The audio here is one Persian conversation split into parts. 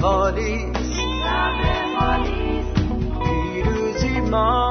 خالی است پیروزی ما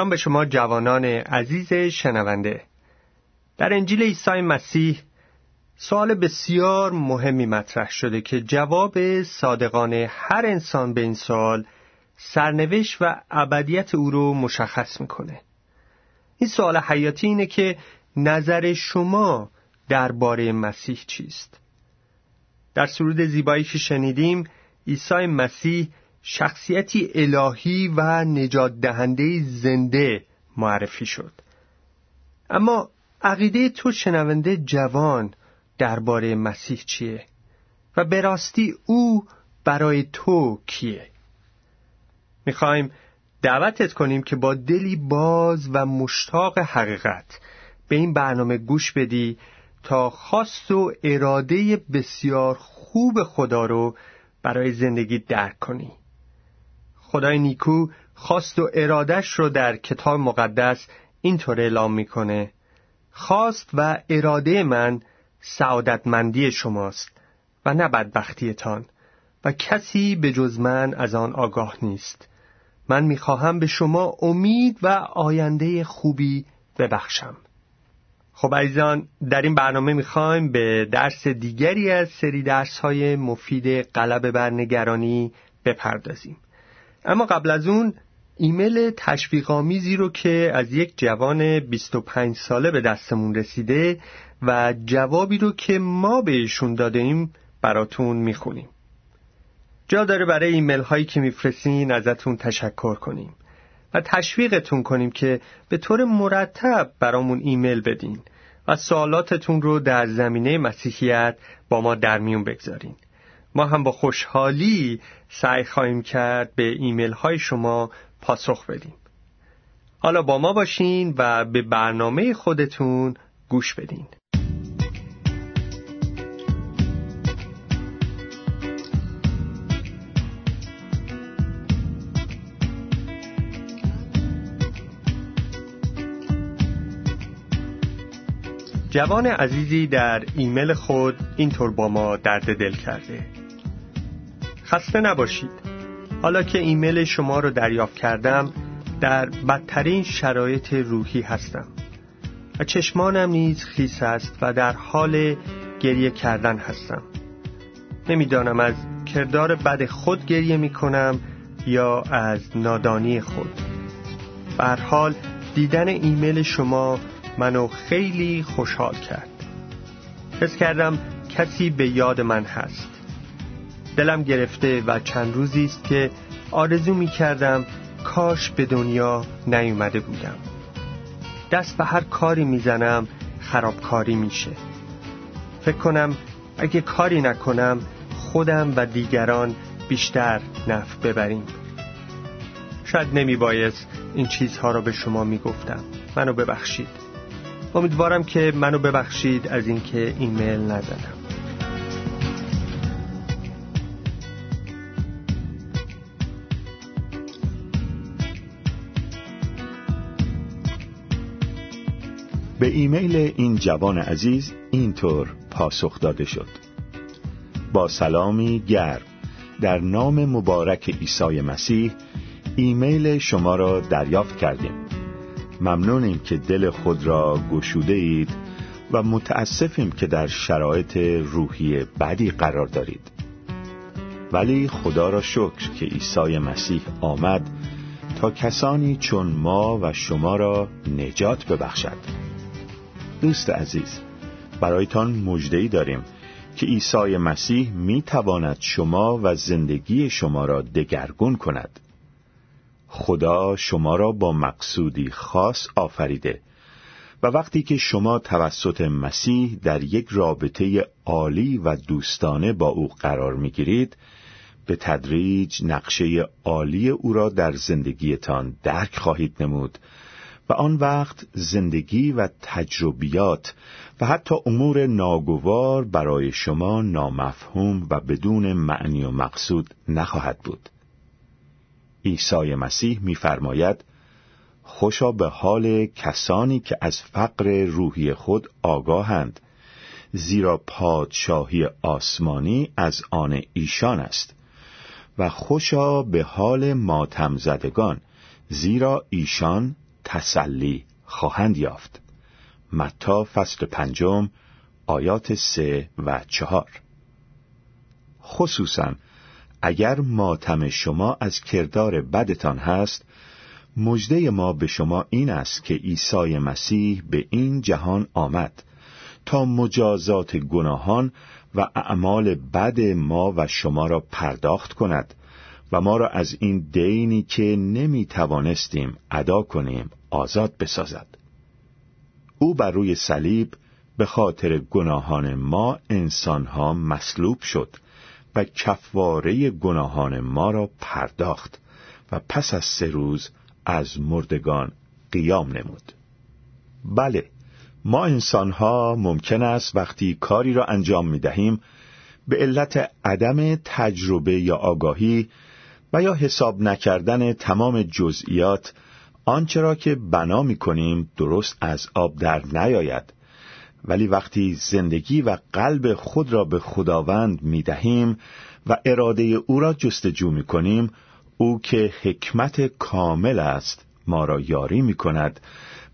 سلام به شما جوانان عزیز شنونده. در انجیل عیسی مسیح سوال بسیار مهمی مطرح شده که جواب صادقانه هر انسان به این سوال سرنوشت و ابدیت او رو مشخص می‌کنه. این سوال حیاتی اینه که نظر شما درباره مسیح چیست؟ در سرود زیبایی که شنیدیم عیسی مسیح شخصیتی الهی و نجات دهنده زنده معرفی شد. اما عقیده تو شنونده جوان درباره مسیح چیه؟ و به راستی او برای تو کیه؟ می‌خوایم دعوتت کنیم که با دلی باز و مشتاق حقیقت به این برنامه گوش بدی تا خواست و اراده بسیار خوب خدا رو برای زندگی درک کنی. خدای نیکو خواست و ارادش رو در کتاب مقدس اینطور اعلام می‌کنه. خواست و اراده من سعادتمندی شماست و نه بدبختیتان و کسی به جز من از آن آگاه نیست. من می‌خواهم به شما امید و آینده خوبی ببخشم. خب عزیزان در این برنامه می‌خوایم به درس دیگری از سری درس های مفید قلب بر نگرانی بپردازیم. اما قبل از اون ایمیل تشویقامیزی رو که از یک جوان 25 ساله به دستمون رسیده و جوابی رو که ما بهشون داده ایم براتون می‌خونیم. جا داره برای ایمیل هایی که میفرستین ازتون تشکر کنیم و تشویقتون کنیم که به طور مرتب برامون ایمیل بدین و سوالاتتون رو در زمینه مسیحیت با ما در میون بگذارین. ما هم با خوشحالی سعی خواهیم کرد به ایمیل های شما پاسخ بدیم. حالا با ما باشین و به برنامه خودتون گوش بدین. جوان عزیزی در ایمیل خود اینطور با ما درد دل کرده. خسته نباشید. حالا که ایمیل شما رو دریافت کردم در بدترین شرایط روحی هستم. و چشمانم نیز خیس است و در حال گریه کردن هستم. نمی‌دانم از کردار بد خود گریه می کنم یا از نادانی خود. حال دیدن ایمیل شما منو خیلی خوشحال کرد. حس کردم کسی به یاد من هست. دلم گرفته و چند روزی است که آرزو می کردم کاش به دنیا نیومده بودم. دست به هر کاری می‌زنم خرابکاری میشه فکر کنم اگه کاری نکنم خودم و دیگران بیشتر نفع ببریم. شاید نمی بایست این چیزها را به شما می گفتم. منو ببخشید. امیدوارم که منو ببخشید از اینکه ایمیل نزدم. ایمیل این جوان عزیز اینطور پاسخ داده شد. با سلامی گرم. در نام مبارک عیسی مسیح ایمیل شما را دریافت کردیم. ممنونیم که دل خود را گشوده اید و متاسفیم که در شرایط روحی بدی قرار دارید. ولی خدا را شکر که عیسی مسیح آمد تا کسانی چون ما و شما را نجات ببخشد. دوست عزیز برایتان مجدهی داریم که عیسی مسیح می تواند شما و زندگی شما را دگرگون کند. خدا شما را با مقصودی خاص آفریده و وقتی که شما توسط مسیح در یک رابطه عالی و دوستانه با او قرار می گیرید به تدریج نقشه عالی او را در زندگیتان درک خواهید نمود و آن وقت زندگی و تجربیات و حتی امور ناگوار برای شما نامفهوم و بدون معنی و مقصود نخواهد بود. عیسی مسیح می‌فرماید خوشا به حال کسانی که از فقر روحی خود آگاهند زیرا پادشاهی آسمانی از آن ایشان است و خوشا به حال ماتم زدگان زیرا ایشان تسلی خواهند یافت. متا فصل پنجم آیات سه و چهار. خصوصا اگر ماتم شما از کردار بدتان هست مجده ما به شما این است که عیسی مسیح به این جهان آمد تا مجازات گناهان و اعمال بد ما و شما را پرداخت کند. و ما را از این دینی که نمی توانستیم ادا کنیم آزاد بسازد. او بر روی صلیب به خاطر گناهان ما انسانها مصلوب شد و کفواره گناهان ما را پرداخت و پس از سه روز از مردگان قیام نمود. بله ما انسانها ممکن است وقتی کاری را انجام می دهیم به علت عدم تجربه یا آگاهی و یا حساب نکردن تمام جزئیات آنچه را که بنا می کنیم درست از آب در نیاید. ولی وقتی زندگی و قلب خود را به خداوند می دهیم و اراده او را جستجو می کنیم او که حکمت کامل است ما را یاری می کند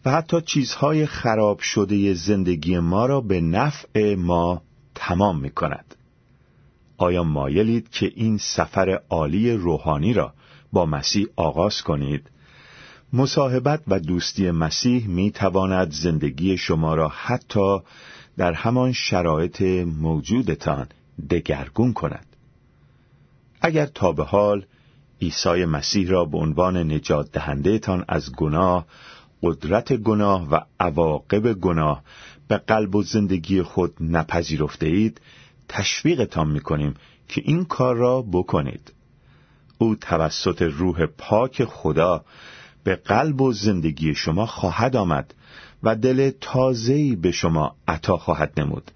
و حتی چیزهای خراب شده زندگی ما را به نفع ما تمام می کند آیا مایلید که این سفر عالی روحانی را با مسیح آغاز کنید مصاحبت و دوستی مسیح می تواند زندگی شما را حتی در همان شرایط موجودتان دگرگون کند. اگر تا به حال عیسی مسیح را به عنوان نجات دهنده تان از گناه، قدرت گناه و عواقب گناه به قلب و زندگی خود نپذیرفته اید، تشویقتان می کنیم که این کار را بکنید. او توسط روح پاک خدا به قلب و زندگی شما خواهد آمد و دل تازه‌ای به شما عطا خواهد نمود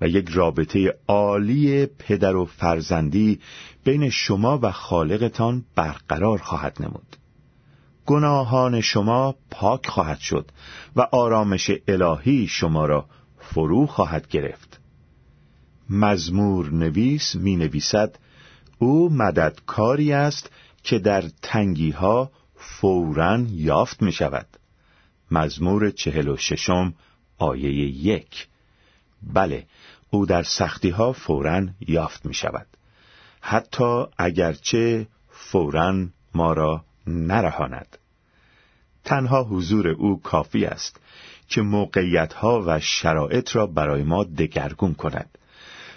و یک رابطه عالی پدر و فرزندی بین شما و خالقتان برقرار خواهد نمود گناهان شما پاک خواهد شد و آرامش الهی شما را فرو خواهد گرفت مزمور نویس می نویسد او مددکاری است که در تنگی ها فورا یافت می شود مزمور چهل و ششم آیه یک. بله او در سختی ها فورا یافت می شود حتی اگرچه فورا ما را نرهاند. تنها حضور او کافی است که موقعیت ها و شرایط را برای ما دگرگون کند.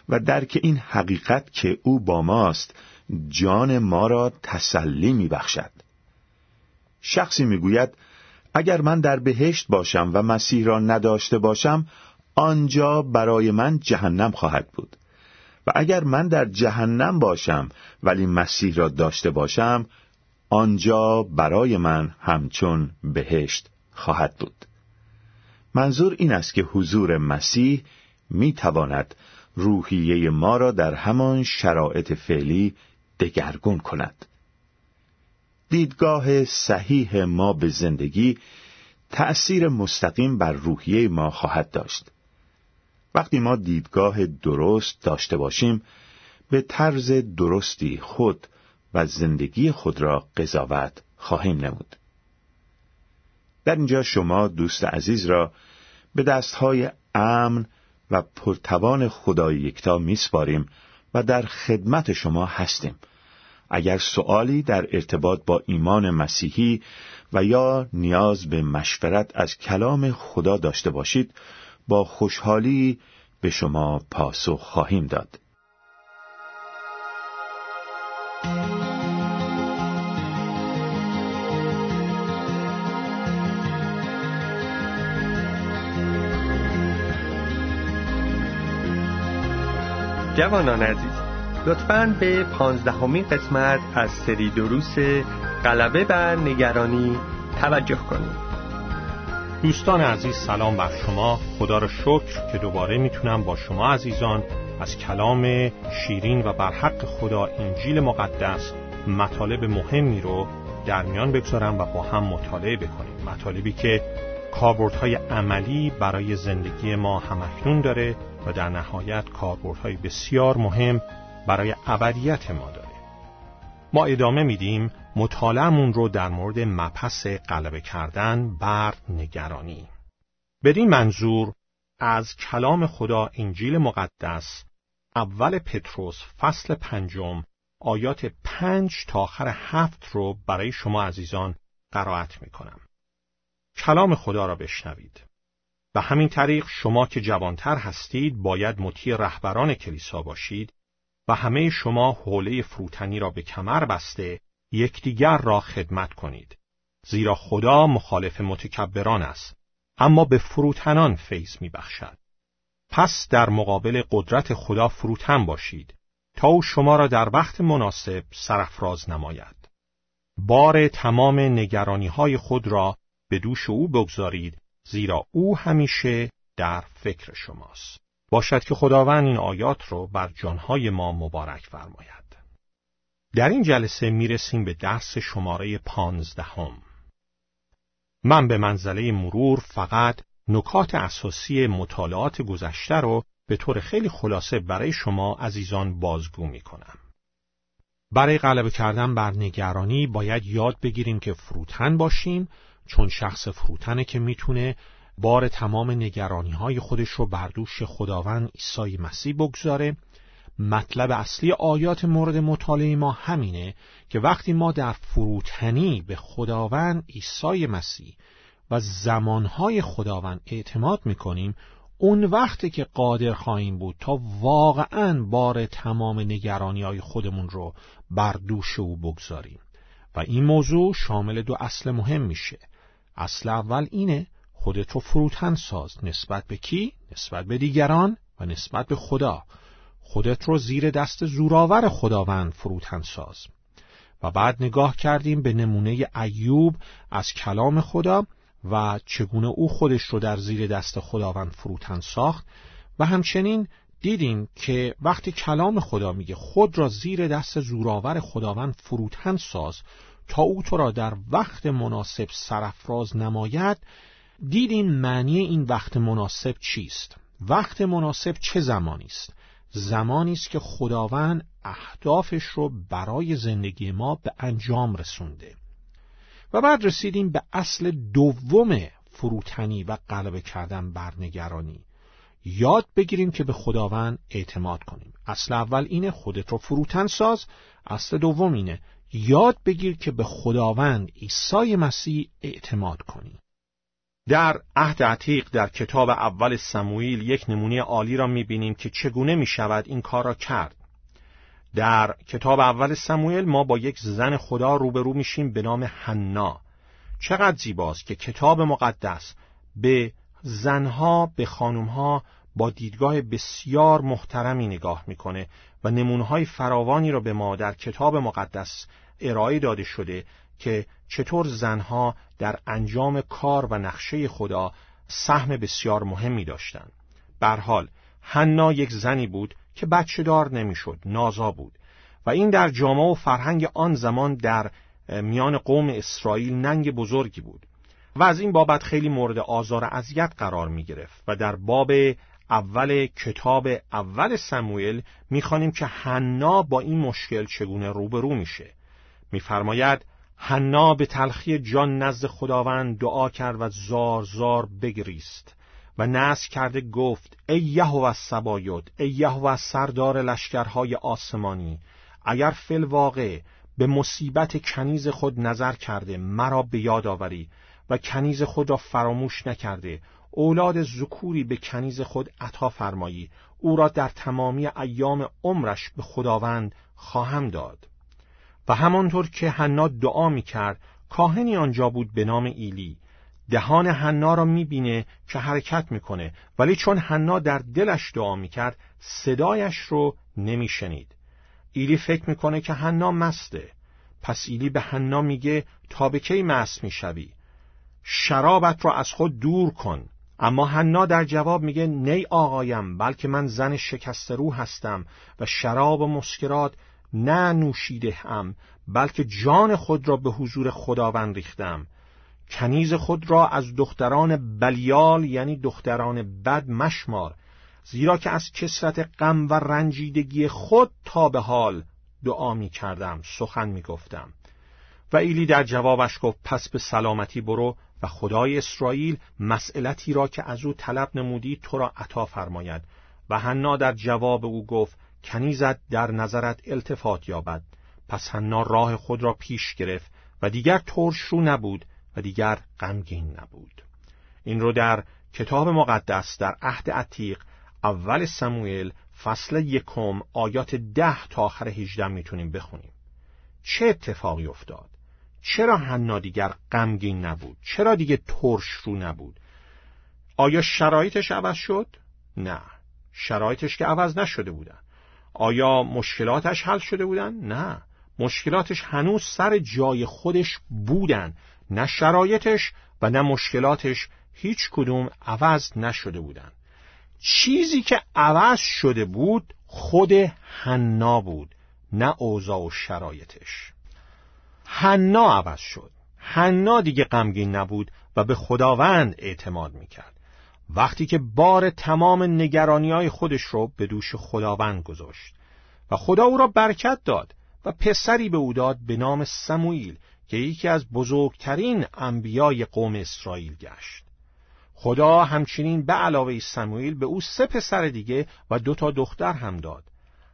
و درک این حقیقت که او با ماست جان ما را تسلی می بخشد. شخصی می‌گوید اگر من در بهشت باشم و مسیح را نداشته باشم آنجا برای من جهنم خواهد بود و اگر من در جهنم باشم ولی مسیح را داشته باشم آنجا برای من همچون بهشت خواهد بود منظور این است که حضور مسیح می تواند روحیه ما را در همان شرایط فعلی دگرگون کند. دیدگاه صحیح ما به زندگی تأثیر مستقیم بر روحیه ما خواهد داشت. وقتی ما دیدگاه درست داشته باشیم به طرز درستی خود و زندگی خود را قضاوت خواهیم نمود. در اینجا شما دوست عزیز را به دستهای امن و پرتوان خدای یکتا میسپاریم و در خدمت شما هستیم اگر سوالی در ارتباط با ایمان مسیحی و یا نیاز به مشورت از کلام خدا داشته باشید با خوشحالی به شما پاسخ خواهیم داد. جوانان عزیز لطفاً به پانزدهمین قسمت از سری دروس غلبه بر نگرانی توجه کنید. دوستان عزیز سلام بر شما. خدا را شکر که دوباره می‌تونم با شما عزیزان از کلام شیرین و بر حق خدا انجیل مقدس مطالب مهمی رو در میان بگذارم و با هم مطالعه بکنیم. مطالبی که کاربردهای عملی برای زندگی ما همکنون داره و در نهایت کاربردهای بسیار مهم برای ابدیت ما داره ما ادامه میدیم مطالعمون رو در مورد مپس غلبه کردن بر نگرانی بدین منظور از کلام خدا انجیل مقدس اول پتروس فصل پنجم آیات پنج تا آخر هفت رو برای شما عزیزان قرائت می کنم. کلام خدا را بشنوید. به همین طریق شما که جوانتر هستید باید مطیع رهبران کلیسا باشید و همه شما حوله فروتنی را به کمر بسته یکدیگر را خدمت کنید زیرا خدا مخالف متکبران است اما به فروتنان فیض بخشد. پس در مقابل قدرت خدا فروتن باشید تا او شما را در وقت مناسب سرفراز نماید بار تمام نگرانی های خود را به دوش او بگذارید زیرا او همیشه در فکر شماست باشد که خداوند این آیات رو بر جانهای ما مبارک فرماید در این جلسه می‌رسیم به درس شماره پانزدهم. من به منزله مرور فقط نکات اساسی مطالعات گذشته رو به طور خیلی خلاصه برای شما عزیزان بازگو می کنم. برای غلبه کردن بر نگرانی باید یاد بگیریم که فروتن باشیم چون شخص فروتنه که می‌تونه بار تمام نگرانی های خودش رو بر دوش خداوند عیسی مسیح بگذاره. مطلب اصلی آیات مورد مطالعه ما همینه که وقتی ما در فروتنی به خداوند عیسی مسیح و زمانهای خداوند اعتماد می‌کنیم اون وقتی که قادر خواهیم بود تا واقعا بار تمام نگرانی های خودمون رو بر دوش او بگذاریم. و این موضوع شامل دو اصل مهم میشه. اصل اول اینه خودت رو فروتن ساز نسبت به کی؟ نسبت به دیگران و نسبت به خدا. خودت رو زیر دست زورآور خداوند فروتن ساز. و بعد نگاه کردیم به نمونه ایوب از کلام خدا و چگونه او خودش رو در زیر دست خداوند فروتن ساخت. و همچنین دیدیم که وقتی کلام خدا میگه خود را زیر دست زورآور خداوند فروتن ساز تا او تو را در وقت مناسب سرفراز نماید دیدیم معنی این وقت مناسب چیست؟ وقت مناسب چه زمانی است؟ زمانی است که خداوند اهدافش رو برای زندگی ما به انجام رسونده. و بعد رسیدیم به اصل دوم فروتنی و غلبه کردن بر نگرانی یاد بگیریم که به خداوند اعتماد کنیم. اصل اول اینه خودت رو فروتن ساز اصل دوم اینه یاد بگیر که به خداوند عیسی مسیح اعتماد کنی. در عهد عتیق در کتاب اول سموئیل یک نمونه عالی را می‌بینیم که چگونه می‌شود این کار را کرد. در کتاب اول سموئل ما با یک زن خدا روبرو میشیم به نام حنا. چقدر زیباست که کتاب مقدس به زنها به خانمها با دیدگاه بسیار محترمی نگاه می‌کنه و نمونه‌های فراوانی را به ما در کتاب مقدس ارائه داده شده که چطور زنها در انجام کار و نقشه خدا سهم بسیار مهمی داشتند. بر حال حنا یک زنی بود که بچه دار نمی‌شد، نازا بود و این در جامعه و فرهنگ آن زمان در میان قوم اسرائیل ننگ بزرگی بود و از این بابت خیلی مورد آزار و اذیت قرار می گرفت و در باب اول کتاب اول سموئل می‌خوانیم که حنا با این مشکل چگونه روبرو میشه میفرماید حنا به تلخی جان نزد خداوند دعا کرد و زار زار بگریست و نس کرده گفت ای یهوه سبایت ای یهوه سردار لشکرهای آسمانی اگر فل واقع به مصیبت کنیز خود نظر کرده مرا به یاد آوری و کنیز خود را فراموش نکرده اولاد زکوری به کنیز خود عطا فرمایی او را در تمامی ایام عمرش به خداوند خواهم داد. و همانطور که حنا دعا می کرد کاهنی آنجا بود به نام ایلی. دهان حنا را می‌بینه که حرکت می‌کنه ولی چون حنا در دلش دعا می‌کرد صدایش رو نمیشنید. ایلی فکر می‌کنه که حنا مسته. پس ایلی به حنا میگه تا به کی مست می‌شوی؟ شرابت را از خود دور کن. اما حنا در جواب میگه نی آقایم بلکه من زن شکست رو هستم و شراب و مسکرات نه نوشیده هم بلکه جان خود را به حضور خداوند ریختم. کنیز خود را از دختران بلیال یعنی دختران بد مشمار. زیرا که از کسرت غم و رنجیدگی خود تا به حال دعا می کردم سخن می گفتم. و ایلی در جوابش گفت پس به سلامتی برو و خدای اسرائیل مسئلتی را که از او طلب نمودی تو را عطا فرماید. و حنا در جواب او گفت کنیزت در نظرت التفات یابد. پس حنا راه خود را پیش گرفت و دیگر ترش رو نبود و دیگر غمگین نبود. این رو در کتاب مقدس در عهد عتیق اول سموئل فصل یکم آیات ده تا آخر هجده می‌تونیم بخونیم. چه اتفاقی افتاد؟ چرا حنا دیگر غمگین نبود؟ چرا دیگه ترش رو نبود؟ آیا شرایطش عوض شد؟ نه. شرایطش که عوض نشده بودن. آیا مشکلاتش حل شده بودن؟ نه. مشکلاتش هنوز سر جای خودش بودن. نه شرایطش و نه مشکلاتش هیچ کدوم عوض نشده بودن. چیزی که عوض شده بود خود حنا بود نه اوضاع و شرایطش. حنا عوض شد. حنا دیگه غمگین نبود و به خداوند اعتماد می‌کرد. وقتی که بار تمام نگرانی های خودش رو به دوش خداوند گذاشت و خدا او را برکت داد و پسری به او داد به نام سموئیل که یکی از بزرگترین انبیای قوم اسرائیل گشت. خدا همچنین به علاوه سموئیل به او سه پسر دیگه و دو تا دختر هم داد.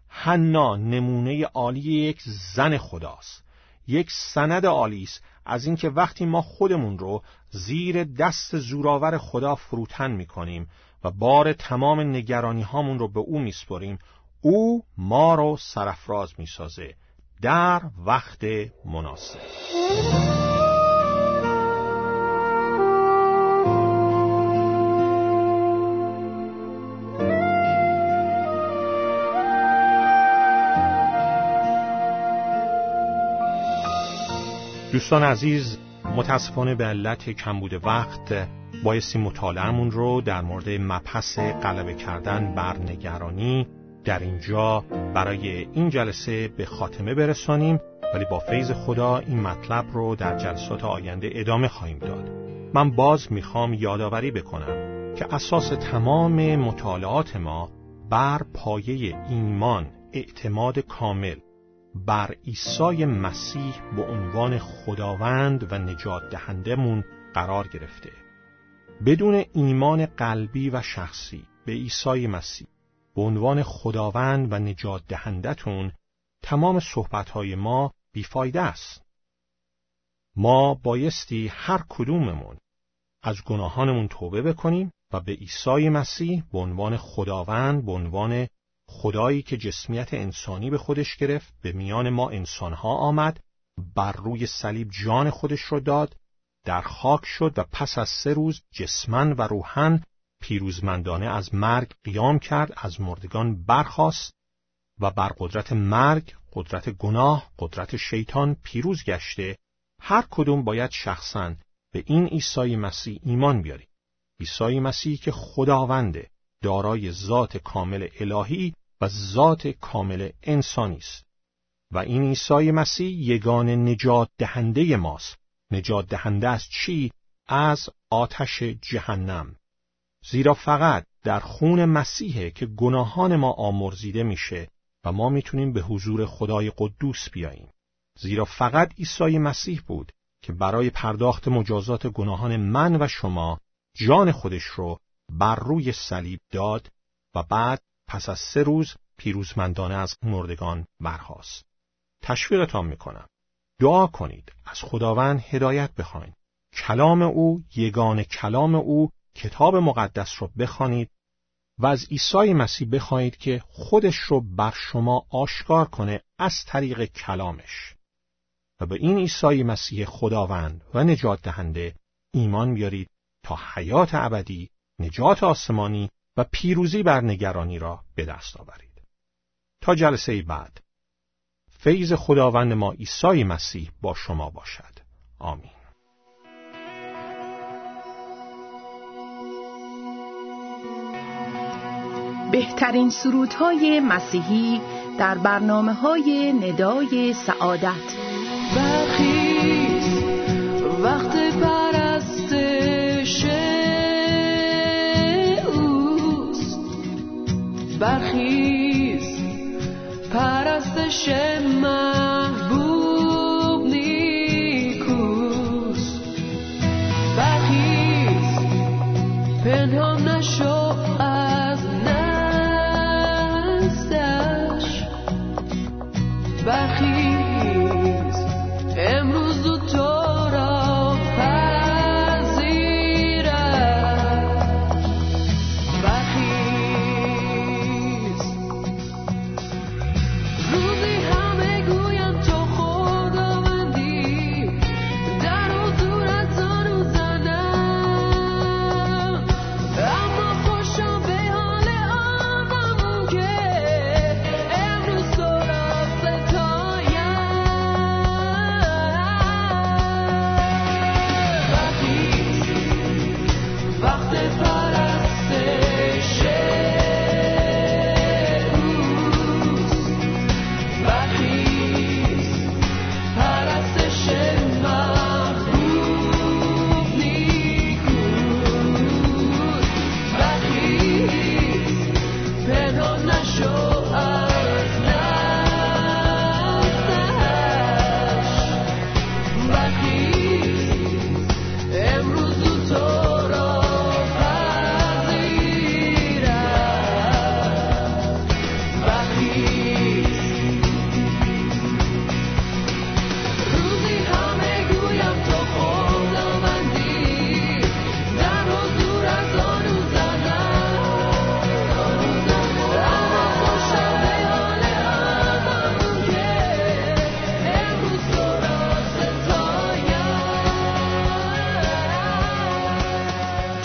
حنا نمونه عالی یک زن خداست. یک سند عالی است از اینکه وقتی ما خودمون رو زیر دست زورآور خدا فروتن می‌کنیم و بار تمام نگرانی هامون رو به او میسپریم او ما رو سرفراز می‌سازه در وقت مناسب. دوستان عزیز متاسفانه به علت کمبود وقت بایستی مطالعهمون رو در مورد مبحث غلبه کردن بر نگرانی در اینجا برای این جلسه به خاتمه برسانیم ولی با فیض خدا این مطلب رو در جلسات آینده ادامه خواهیم داد. من باز می‌خوام یادآوری بکنم که اساس تمام مطالعات ما بر پایه ایمان اعتماد کامل بر عیسی مسیح به عنوان خداوند و نجات دهندمون قرار گرفته. بدون ایمان قلبی و شخصی به عیسی مسیح به عنوان خداوند و نجات دهندتون تمام صحبتهای ما بیفایده است. ما بایستی هر کدوممون از گناهانمون توبه بکنیم و به عیسی مسیح به عنوان خداوند به عنوان خدایی که جسمیت انسانی به خودش گرفت به میان ما انسانها آمد بر روی صلیب جان خودش رو داد در خاک شد و پس از سه روز جسمن و روحن پیروزمندانه از مرگ قیام کرد از مردگان برخاست و بر قدرت مرگ قدرت گناه قدرت شیطان پیروز گشته. هر کدوم باید شخصا به این عیسی مسیح ایمان بیاریم. عیسی مسیح که خداونده دارای ذات کامل الهی و ذات کامل انسانی است. و این عیسی مسیح یگان نجات دهنده ماست. نجات دهنده از چی؟ از آتش جهنم. زیرا فقط در خون مسیحه که گناهان ما آمرزیده میشه و ما می‌تونیم به حضور خدای قدوس بیاییم. زیرا فقط عیسی مسیح بود که برای پرداخت مجازات گناهان من و شما جان خودش رو بر روی صلیب داد و بعد پس از سه روز پیروزمندانه از مردگان برخاست. تشویقتان می‌کنم. دعا کنید. از خداوند هدایت بخواید. کلام او، یگان کلام او، کتاب مقدس رو بخوانید و از عیسی مسیح بخواهید که خودش رو بر شما آشکار کنه از طریق کلامش. و به این عیسی مسیح خداوند و نجات دهنده ایمان بیارید تا حیات ابدی، نجات آسمانی و پیروزی بر نگرانی را به دست آورید. تا جلسه بعد فیض خداوند ما عیسی مسیح با شما باشد. آمین. بهترین سرودهای مسیحی در برنامه های ندای سعادت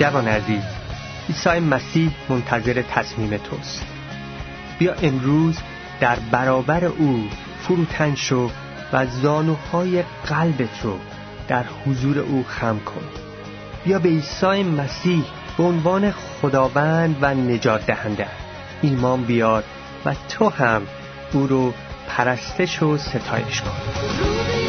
جوان عزیز عیسی مسیح منتظر تصمیم توست. بیا امروز در برابر او فروتن شو و زانوهای قلبت رو در حضور او خم کن. بیا به عیسی مسیح به عنوان خداوند و نجات دهنده ایمان بیار و تو هم او رو پرستش و ستایش کن.